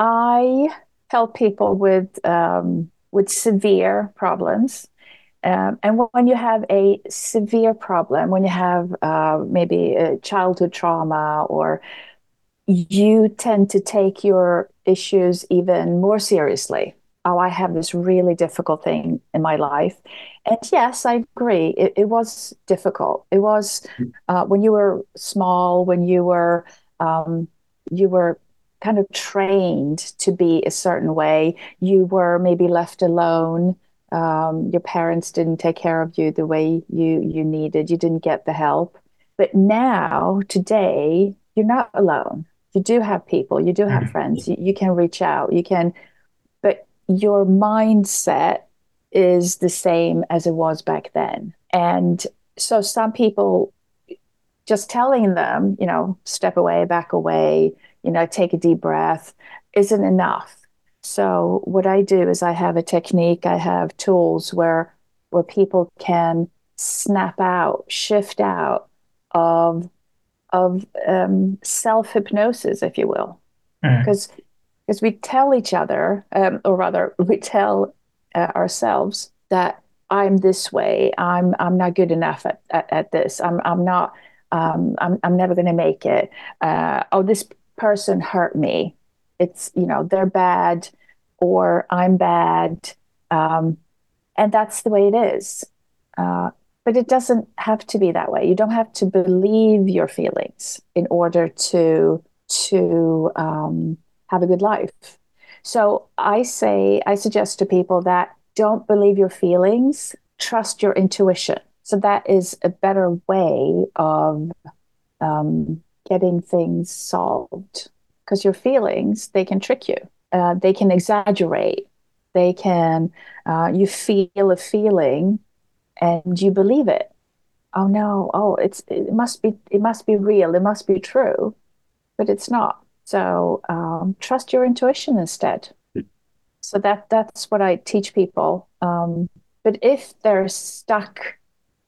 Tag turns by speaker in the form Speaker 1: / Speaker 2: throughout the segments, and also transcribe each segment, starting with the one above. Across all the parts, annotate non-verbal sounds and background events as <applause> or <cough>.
Speaker 1: I help people with um, with severe problems. Um, and when you have a severe problem, when you have uh, maybe a childhood trauma, or you tend to take your issues even more seriously. Oh, I have this really difficult thing in my life. And yes, I agree. It, it was difficult. It was uh, when you were small, when you were um, you were kind of trained to be a certain way. You were maybe left alone. Um, your parents didn't take care of you the way you you needed. You didn't get the help. But now, today, you're not alone. You do have people. You do have mm-hmm. friends. You, you can reach out. You can, but your mindset is the same as it was back then. And so, some people just telling them, you know, step away, back away, you know, take a deep breath isn't enough. So what I do is I have a technique, I have tools where where people can snap out, shift out of of um, self hypnosis, if you will, because mm. because we tell each other, um, or rather, <laughs> we tell uh, ourselves that I'm this way, I'm I'm not good enough at, at, at this, I'm I'm not, um, I'm I'm never going to make it. Uh, oh, this person hurt me. It's, you know, they're bad or I'm bad. Um, and that's the way it is. Uh, but it doesn't have to be that way. You don't have to believe your feelings in order to to um, have a good life. So I say, I suggest to people that don't believe your feelings, trust your intuition. So that is a better way of um, getting things solved because your feelings they can trick you. Uh, they can exaggerate. They can uh, you feel a feeling and you believe it. Oh no. Oh it's it must be it must be real. It must be true. But it's not. So um, trust your intuition instead. So that that's what i teach people. Um, but if they're stuck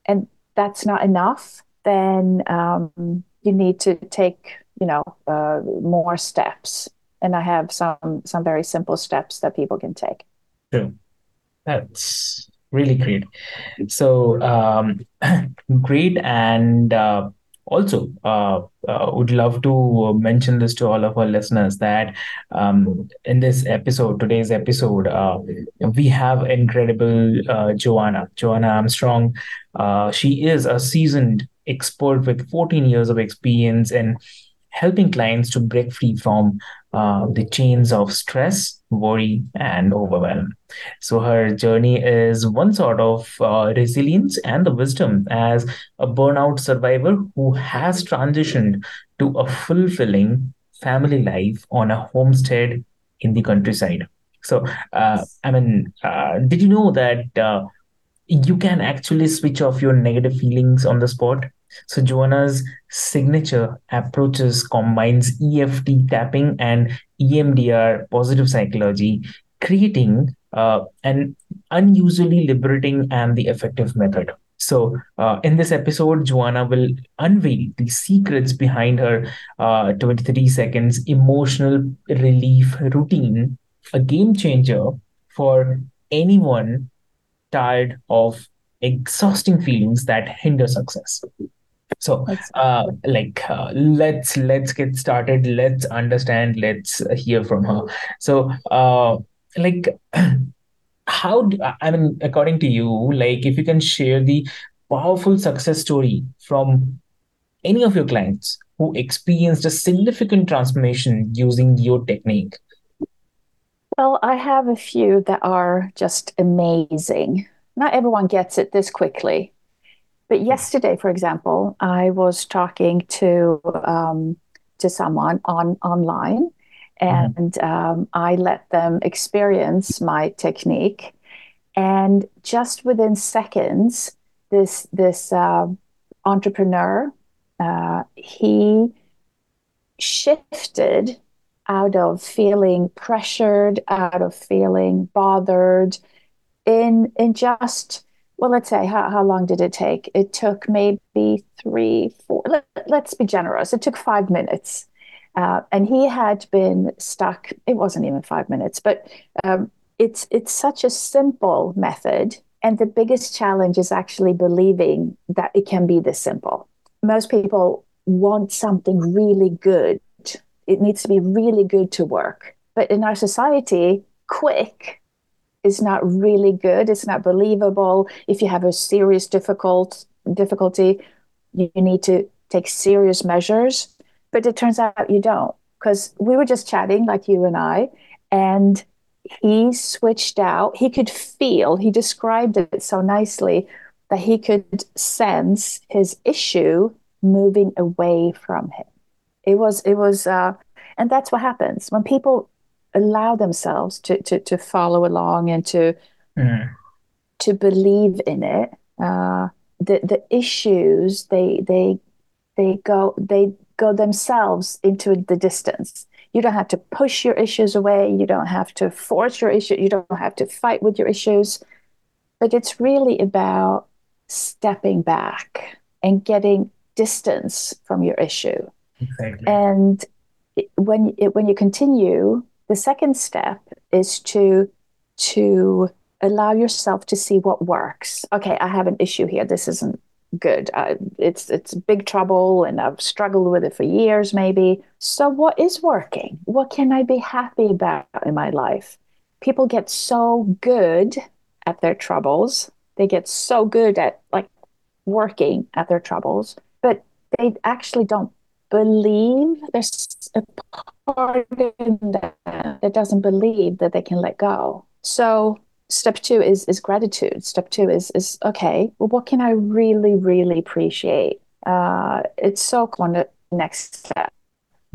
Speaker 1: and that's not enough then um, you need to take you know uh, more steps. And i have some some very simple steps that people can take.
Speaker 2: True. that's really great. So um, <clears throat> great. And uh, also uh, uh, would love to mention this to all of our listeners that um, in this episode today's episode uh, we have incredible uh, joanna joanna armstrong. Uh, she is a seasoned expert with 14 years of experience in helping clients to break free from uh, the chains of stress, worry, and overwhelm. So, her journey is one sort of uh, resilience and the wisdom as a burnout survivor who has transitioned to a fulfilling family life on a homestead in the countryside. So, uh, I mean, uh, did you know that? You can actually switch off your negative feelings on the spot. So Joanna's signature approaches combines EFT tapping and EMDR positive psychology, creating uh, an unusually liberating and the effective method. So, uh, in this episode, Joanna will unveil the secrets behind her uh, 23 seconds emotional relief routine, a game changer for anyone tired of exhausting feelings that hinder success. So uh, like uh, let's let's get started. Let's understand. Let's hear from her. So uh, like <clears throat> how do, I mean, according to you, like if you can share the powerful success story from any of your clients who experienced a significant transformation using your technique?
Speaker 1: Well, I have a few that are just amazing. Not everyone gets it this quickly. But yesterday, for example, I was talking to um, to someone on online,
Speaker 2: Mhm.
Speaker 1: and um, I let them experience my technique. And just within seconds, this this uh, entrepreneur uh, he shifted out of feeling pressured, out of feeling bothered, in in just well, let's say how, how long did it take? It took maybe three, four. Let, let's be generous. It took five minutes, uh, and he had been stuck. It wasn't even five minutes, but um, it's it's such a simple method, and the biggest challenge is actually believing that it can be this simple. Most people want something really good. It needs to be really good to work, but in our society, quick is not really good. It's not believable. If you have a serious difficult difficulty, you need to take serious measures. But it turns out you don't, because we were just chatting, like you and I, and he switched out. He could feel. He described it so nicely that he could sense his issue moving away from him. It was. It was. Uh, and that's what happens when people allow themselves to to, to follow along and to
Speaker 2: Mhm.
Speaker 1: to believe in it uh, the the issues they they they go they go themselves into the distance you don't have to push your issues away you don't have to force your issue you don't have to fight with your issues but it's really about stepping back and getting distance from your issue
Speaker 2: Exactly.
Speaker 1: and when it, when you continue, the second step is to to allow yourself to see what works. Okay, I have an issue here. This isn't good. Uh, it's it's big trouble, and I've struggled with it for years, maybe. So, what is working? What can I be happy about in my life? People get so good at their troubles. They get so good at like working at their troubles, but they actually don't believe there's a part in them that doesn't believe that they can let go. So step two is is gratitude. Step two is is okay. Well, what can I really really appreciate? Uh, it's so on the Next step.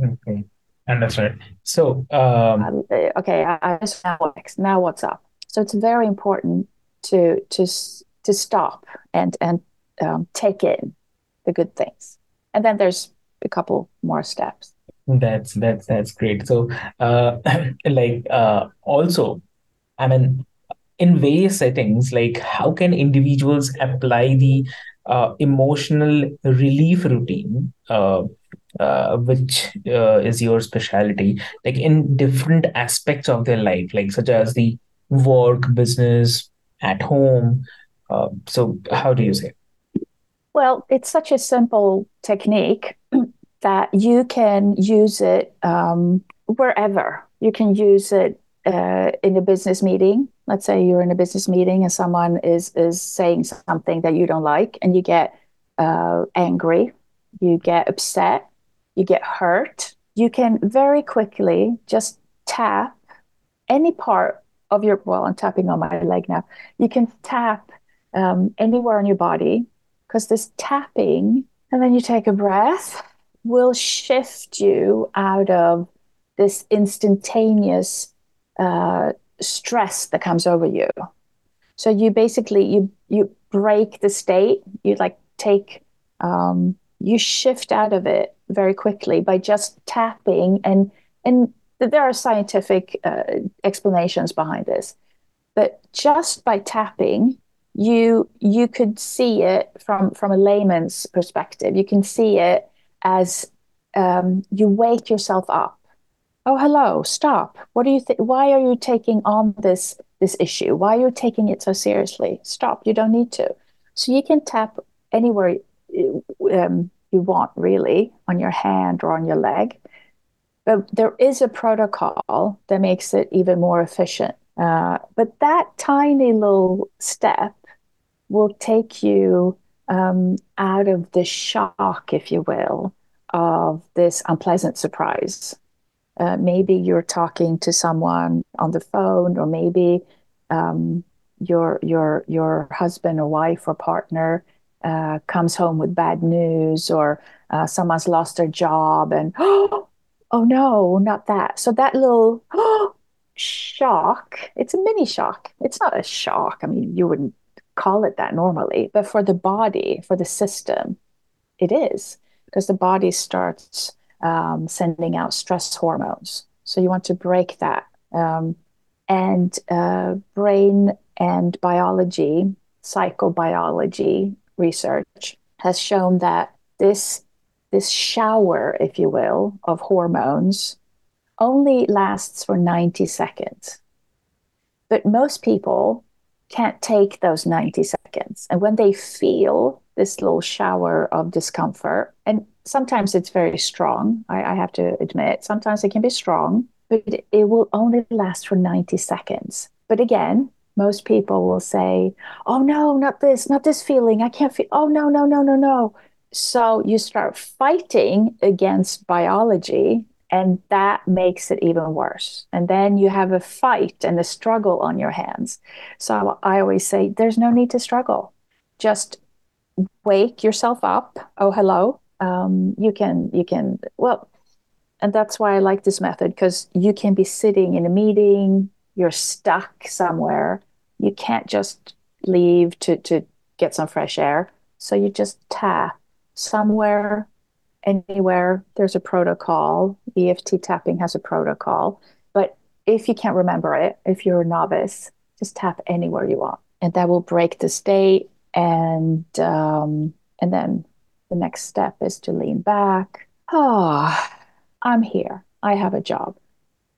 Speaker 2: Okay. Understood. So, um,
Speaker 1: Uh, okay, I, I just now next. Now what's up? So it's very important to to to stop and and um, take in the good things, and then there's a couple more steps.
Speaker 2: that's that's that's great. So, uh, <coughs> like, uh, also, I mean, in various settings, like how can individuals apply the uh, emotional relief routine, uh, uh, which uh, is your specialty, like in different aspects of their life, like such as the work, business, at home. Uh, so how do you say?
Speaker 1: Well, it's such a simple technique that you can use it um, wherever. You can use it uh, in a business meeting. Let's say you're in a business meeting and someone is is saying something that you don't like, and you get uh, angry, you get upset, you get hurt. You can very quickly just tap any part of your. Well, I'm tapping on my leg now. You can tap um, anywhere on your body because this tapping, and then you take a breath, will shift you out of this instantaneous uh, stress that comes over you. So you basically you you break the state. You like take um, you shift out of it very quickly by just tapping and and there are scientific uh, explanations behind this but just by tapping you you could see it from from a layman's perspective you can see it as um, you wake yourself up. Oh hello stop. What do you think why are you taking on this this issue? Why are you taking it so seriously? Stop you don't need to. So you can tap anywhere um, you want really on your hand or on your leg. But there is a protocol that makes it even more efficient. Uh, but that tiny little step will take you um, out of the shock, if you will, of this unpleasant surprise. Uh, maybe you're talking to someone on the phone, or maybe um, your your your husband or wife or partner uh, comes home with bad news, or uh, someone's lost their job, and <gasps> oh no, not that. So that little <gasps> shock, it's a mini shock. It's not a shock. I mean, you wouldn't call it that normally, but for the body, for the system, it is because the body starts um, sending out stress hormones. So you want to break that. Um, and uh, brain and biology, psychobiology research has shown that this this shower, if you will, of hormones only lasts for 90 seconds. But most people can't take those 90 seconds. And when they feel this little shower of discomfort, and sometimes it's very strong, I, I have to admit, sometimes it can be strong, but it will only last for 90 seconds. But again, most people will say, Oh, no, not this, not this feeling. I can't feel, oh, no, no, no, no, no. So you start fighting against biology and that makes it even worse. And then you have a fight and a struggle on your hands. So I always say there's no need to struggle. Just wake yourself up. Oh, hello. Um, you can, you can, well, and that's why I like this method because you can be sitting in a meeting, you're stuck somewhere. You can't just leave to, to get some fresh air. So you just tap somewhere anywhere there's a protocol. EFT tapping has a protocol. But if you can't remember it, if you're a novice, just tap anywhere you want. And that will break the state. And um, and then the next step is to lean back. Oh, I'm here. I have a job.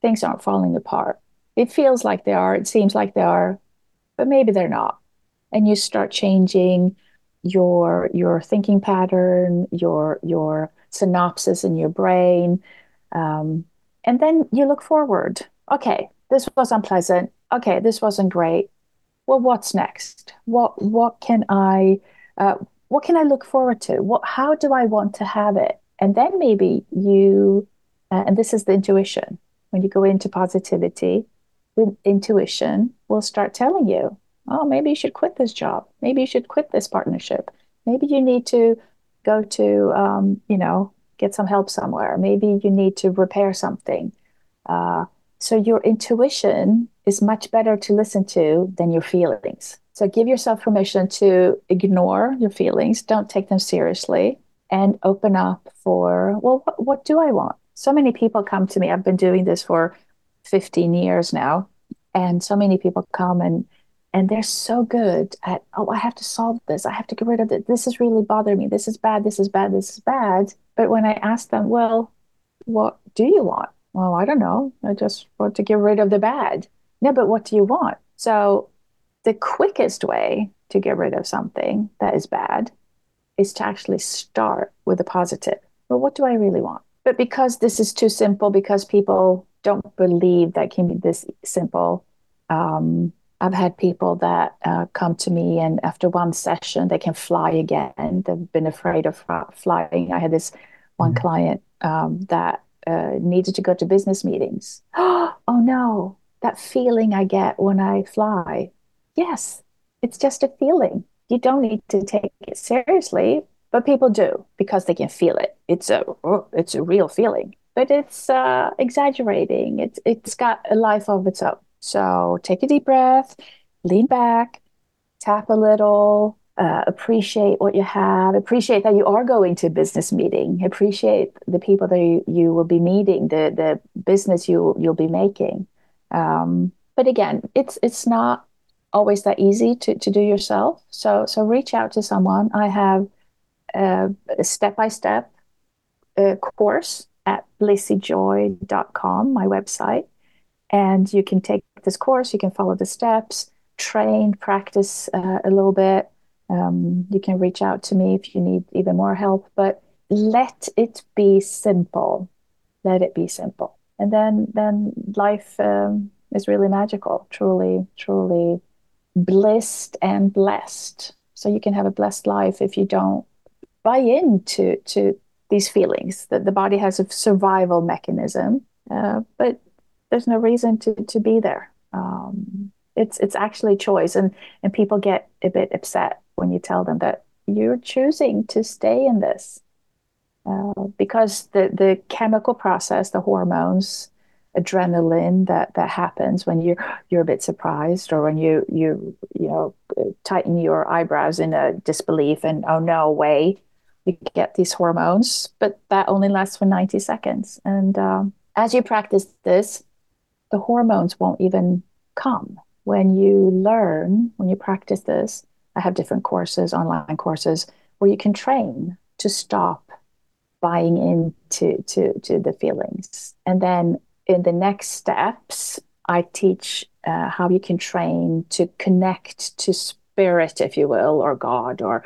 Speaker 1: Things aren't falling apart. It feels like they are. It seems like they are, but maybe they're not. And you start changing your your thinking pattern, your your synapses in your brain. Um, and then you look forward. Okay, this was unpleasant. Okay, this wasn't great. Well, what's next? What what can I uh, what can I look forward to? What how do I want to have it? And then maybe you uh, and this is the intuition. When you go into positivity, the intuition will start telling you, oh, maybe you should quit this job. Maybe you should quit this partnership. Maybe you need to go to, um, you know, get some help somewhere. Maybe you need to repair something. Uh, so your intuition is much better to listen to than your feelings. So give yourself permission to ignore your feelings, don't take them seriously, and open up for, well, what, what do I want? So many people come to me. I've been doing this for 15 years now. And so many people come and and they're so good at oh i have to solve this. I have to get rid of it this is really bothering me. This is bad. This is bad. This is bad. But when i ask them well what do you want? Well i don't know. I just want to get rid of the bad. No but what do you want? So the quickest way to get rid of something that is bad is to actually start with a positive. Well what do i really want? But because this is too simple because people don't believe that can be this simple um, I've had people that uh, come to me, and after one session, they can fly again. They've been afraid of flying. I had this one mm-hmm. client um, that uh, needed to go to business meetings. <gasps> oh no, that feeling I get when I fly. Yes, it's just a feeling. You don't need to take it seriously, but people do because they can feel it. It's a oh, it's a real feeling, but it's uh, exaggerating. It's it's got a life of its own. So take a deep breath, lean back, tap a little, uh, appreciate what you have, appreciate that you are going to a business meeting, appreciate the people that you, you will be meeting, the the business you you'll be making. Um, but again, it's it's not always that easy to, to do yourself. So so reach out to someone. I have a step by step course at blisseyjoy.com, my website. And you can take this course, you can follow the steps, train, practice uh, a little bit. Um, you can reach out to me if you need even more help, but let it be simple. Let it be simple. And then, then life, um, is really magical, truly, truly blissed and blessed. So you can have a blessed life if you don't buy into to these feelings that the body has a survival mechanism, uh, but there's no reason to to be there. Um, it's it's actually choice, and and people get a bit upset when you tell them that you're choosing to stay in this uh, because the the chemical process, the hormones, adrenaline that that happens when you you're a bit surprised or when you you you know tighten your eyebrows in a disbelief and oh no way you get these hormones but that only lasts for 90 seconds and um, as you practice this the hormones won't even come when you learn when you practice this i have different courses online courses where you can train to stop buying into to, to the feelings and then in the next steps, I teach uh, how you can train to connect to spirit, if you will, or God, or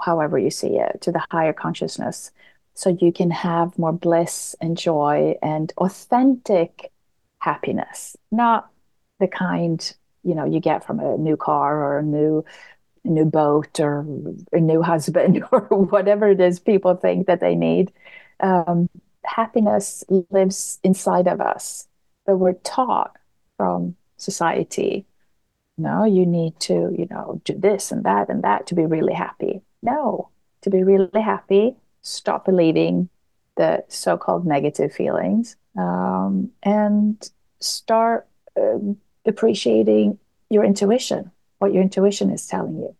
Speaker 1: however you see it, to the higher consciousness. So you can have more bliss and joy and authentic happiness, not the kind you know you get from a new car or a new new boat or a new <laughs> husband <laughs> or whatever it is people think that they need. Um, happiness lives inside of us, but we're taught from society, no, you need to, you know, do this and that and that to be really happy. No, to be really happy, stop believing the so-called negative feelings um, and start uh, appreciating your intuition, what your intuition is telling you.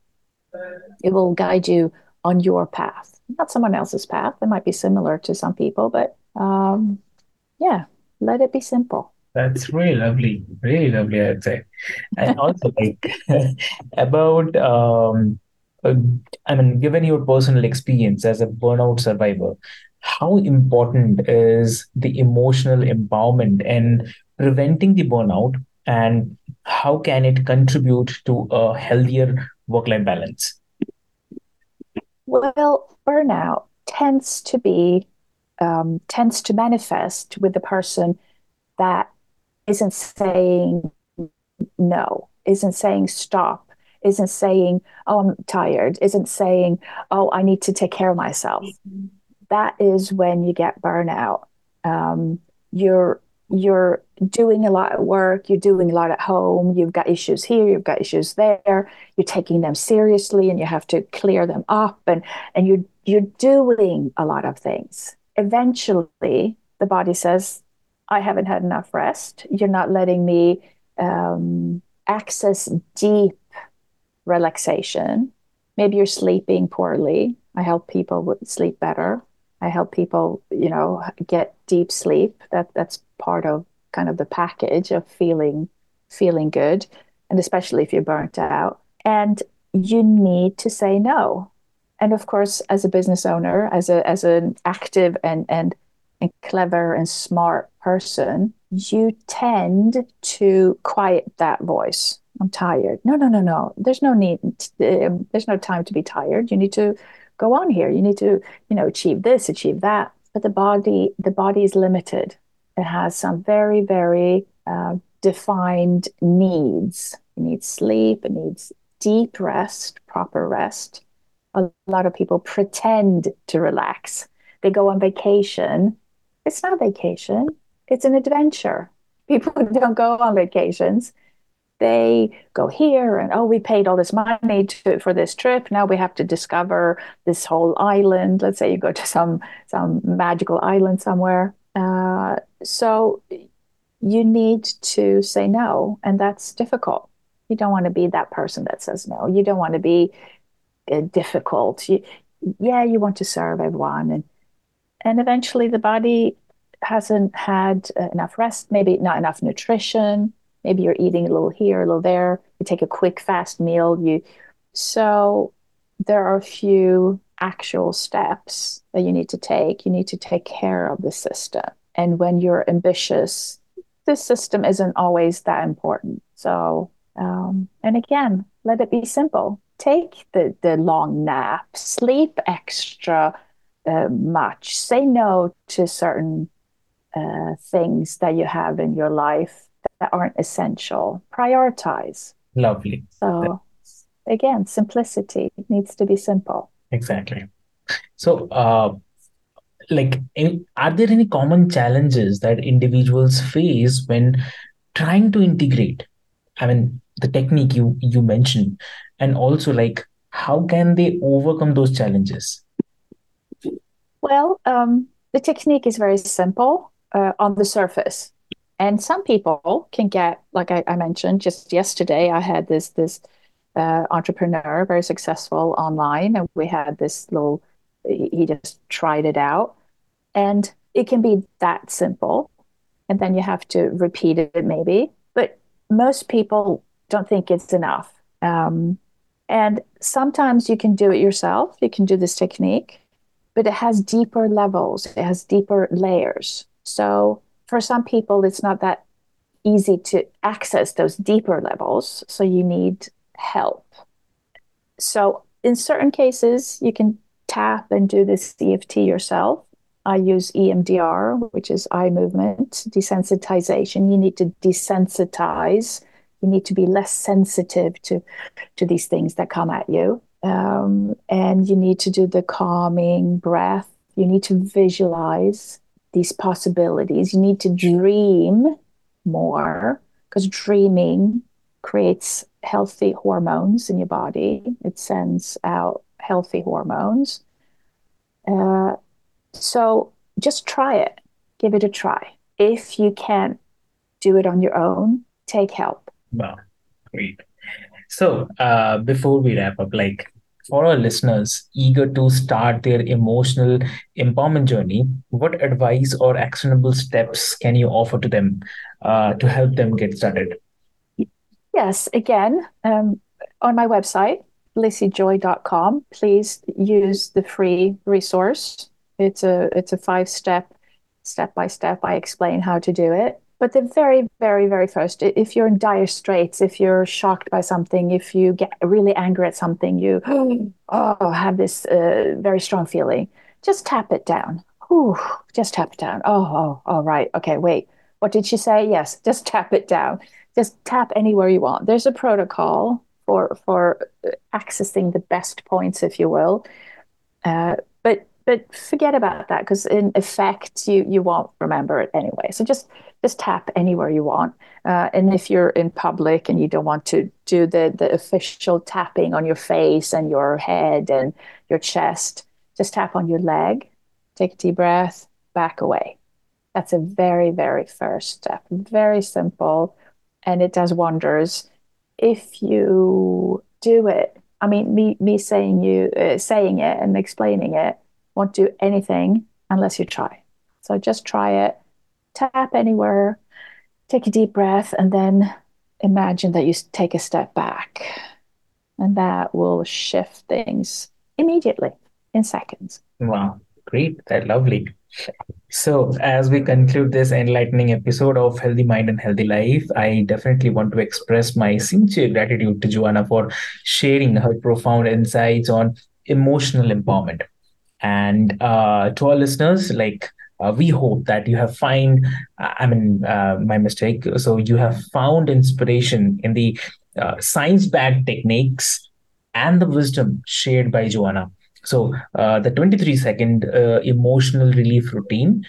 Speaker 1: It will guide you on your path not someone else's path. It might be similar to some people, but um, yeah, let it be simple.
Speaker 2: That's really lovely, really lovely, I'd say. And <laughs> also, like <laughs> about, um, uh, I mean, given your personal experience as a burnout survivor, how important is the emotional empowerment and preventing the burnout, and how can it contribute to a healthier work-life balance?
Speaker 1: Well, burnout tends to be um, tends to manifest with the person that isn't saying no, isn't saying stop, isn't saying oh I'm tired, isn't saying oh I need to take care of myself. Mm-hmm. That is when you get burnout. Um, you're you're doing a lot at work, you're doing a lot at home, you've got issues here, you've got issues there, you're taking them seriously and you have to clear them up and and you're you're doing a lot of things. Eventually the body says, I haven't had enough rest. You're not letting me um, access deep relaxation. Maybe you're sleeping poorly. I help people sleep better. I help people, you know, get deep sleep. That that's part of kind of the package of feeling feeling good, and especially if you're burnt out. And you need to say no. And of course, as a business owner, as a as an active and and and clever and smart person, you tend to quiet that voice. I'm tired. No, no, no, no. There's no need. Um, there's no time to be tired. You need to go on here. You need to, you know, achieve this, achieve that. But the body, the body is limited. It has some very, very uh, defined needs. It needs sleep. It needs deep rest, proper rest. A lot of people pretend to relax. They go on vacation. It's not vacation. It's an adventure. <laughs> People don't go on vacations they go here and oh we paid all this money to, for this trip. Now we have to discover this whole island. Let's say you go to some some magical island somewhere. Uh, so you need to say no and that's difficult. You don't want to be that person that says no. You don't want to be uh, difficult. You, yeah you want to serve everyone and and eventually the body hasn't had enough rest maybe not enough nutrition maybe you're eating a little here, a little there. You take a quick, fast meal. You so there are a few actual steps that you need to take. You need to take care of the system. And when you're ambitious, the system isn't always that important. So, um, and again, let it be simple. Take the, the long nap, sleep extra uh, much, say no to certain uh, things that you have in your life aren't essential. Prioritize.
Speaker 2: Lovely.
Speaker 1: So, again, simplicity needs to be simple.
Speaker 2: Exactly. So, uh, like, any, are there any common challenges that individuals face when trying to integrate? I mean, the technique you you mentioned, and also like, how can they overcome those challenges?
Speaker 1: Well, um, the technique is very simple uh, on the surface. And some people can get, like I, I mentioned just yesterday, I had this this uh, entrepreneur, very successful online, and we had this little. He just tried it out, and it can be that simple, and then you have to repeat it maybe. But most people don't think it's enough, um, and sometimes you can do it yourself. You can do this technique, but it has deeper levels. It has deeper layers. So for some people, it's not that easy to access those deeper levels. So you need help. So in certain cases, you can tap and do this EFT yourself. I use EMDR, which is eye movement desensitization. You need to desensitize. You need to be less sensitive to, to these things that come at you. Um, and you need to do the calming breath. You need to visualize these possibilities. You need to dream more because dreaming creates healthy hormones in your body. It sends out healthy hormones. Uh, so just try it, give it a try. If you can't do it on your own, take help.
Speaker 2: Wow, great. So, uh, before we wrap up, like for our listeners eager to start their emotional empowerment journey, what advice or actionable steps can you offer to them uh, to help them get started?
Speaker 1: Yes, again, um, on my website, lissiejoy.com, please use the free resource. It's a it's a five step, step by step. I explain how to do it. But the very, very, very first, if you're in dire straits, if you're shocked by something, if you get really angry at something, you <gasps> oh have this uh, very strong feeling, just tap it down. Whew, just tap it down. Oh, oh, oh, right. Okay, wait. What did she say? Yes, <laughs> just tap it down. Just tap anywhere you want. There's a protocol for for uh, accessing the best points, if you will. Uh, but but forget about that because in effect you you won't remember it anyway so just just tap anywhere you want. Uh, and if you're in public and you don't want to do the the official tapping on your face and your head and your chest just tap on your leg take a deep breath back away. That's a very very first step very simple. And it does wonders. If you do it i mean me me saying you uh, saying it and explaining it won't do anything unless you try. So just try it, tap anywhere, take a deep breath, and then imagine that you take a step back. And that will shift things immediately in seconds.
Speaker 2: Wow, great. That's lovely. So, as we conclude this enlightening episode of Healthy Mind and Healthy Life, I definitely want to express my sincere gratitude to Joanna for sharing her profound insights on emotional empowerment. And uh, to our listeners, like uh, we hope that you have find i mean uh, my mistake. So you have found inspiration in the uh, science-backed techniques and the wisdom shared by joanna. So uh, the 23 second uh, emotional relief routine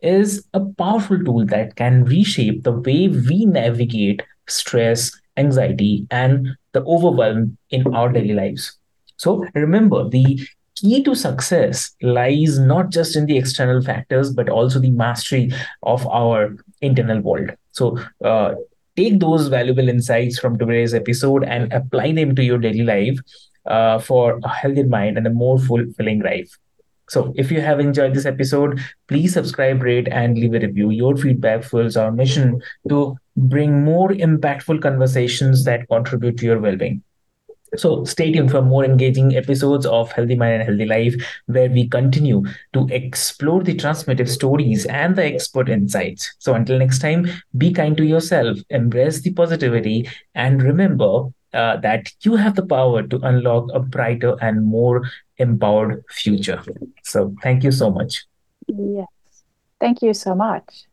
Speaker 2: is a powerful tool that can reshape the way we navigate stress anxiety and the overwhelm in our daily lives. So remember the key to success lies not just in the external factors, but also the mastery of our internal world. So, uh, take those valuable insights from today's episode and apply them to your daily life uh, for a healthier mind and a more fulfilling life. So, if you have enjoyed this episode, please subscribe, rate, and leave a review. Your feedback fuels our mission to bring more impactful conversations that contribute to your well being. So stay tuned for more engaging episodes of Healthy Mind and Healthy Life, where we continue to explore the transformative stories and the expert insights. So until next time, be kind to yourself, embrace the positivity, and remember uh, that you have the power to unlock a brighter and more empowered future. So thank you so much.
Speaker 1: Yes. Thank you so much.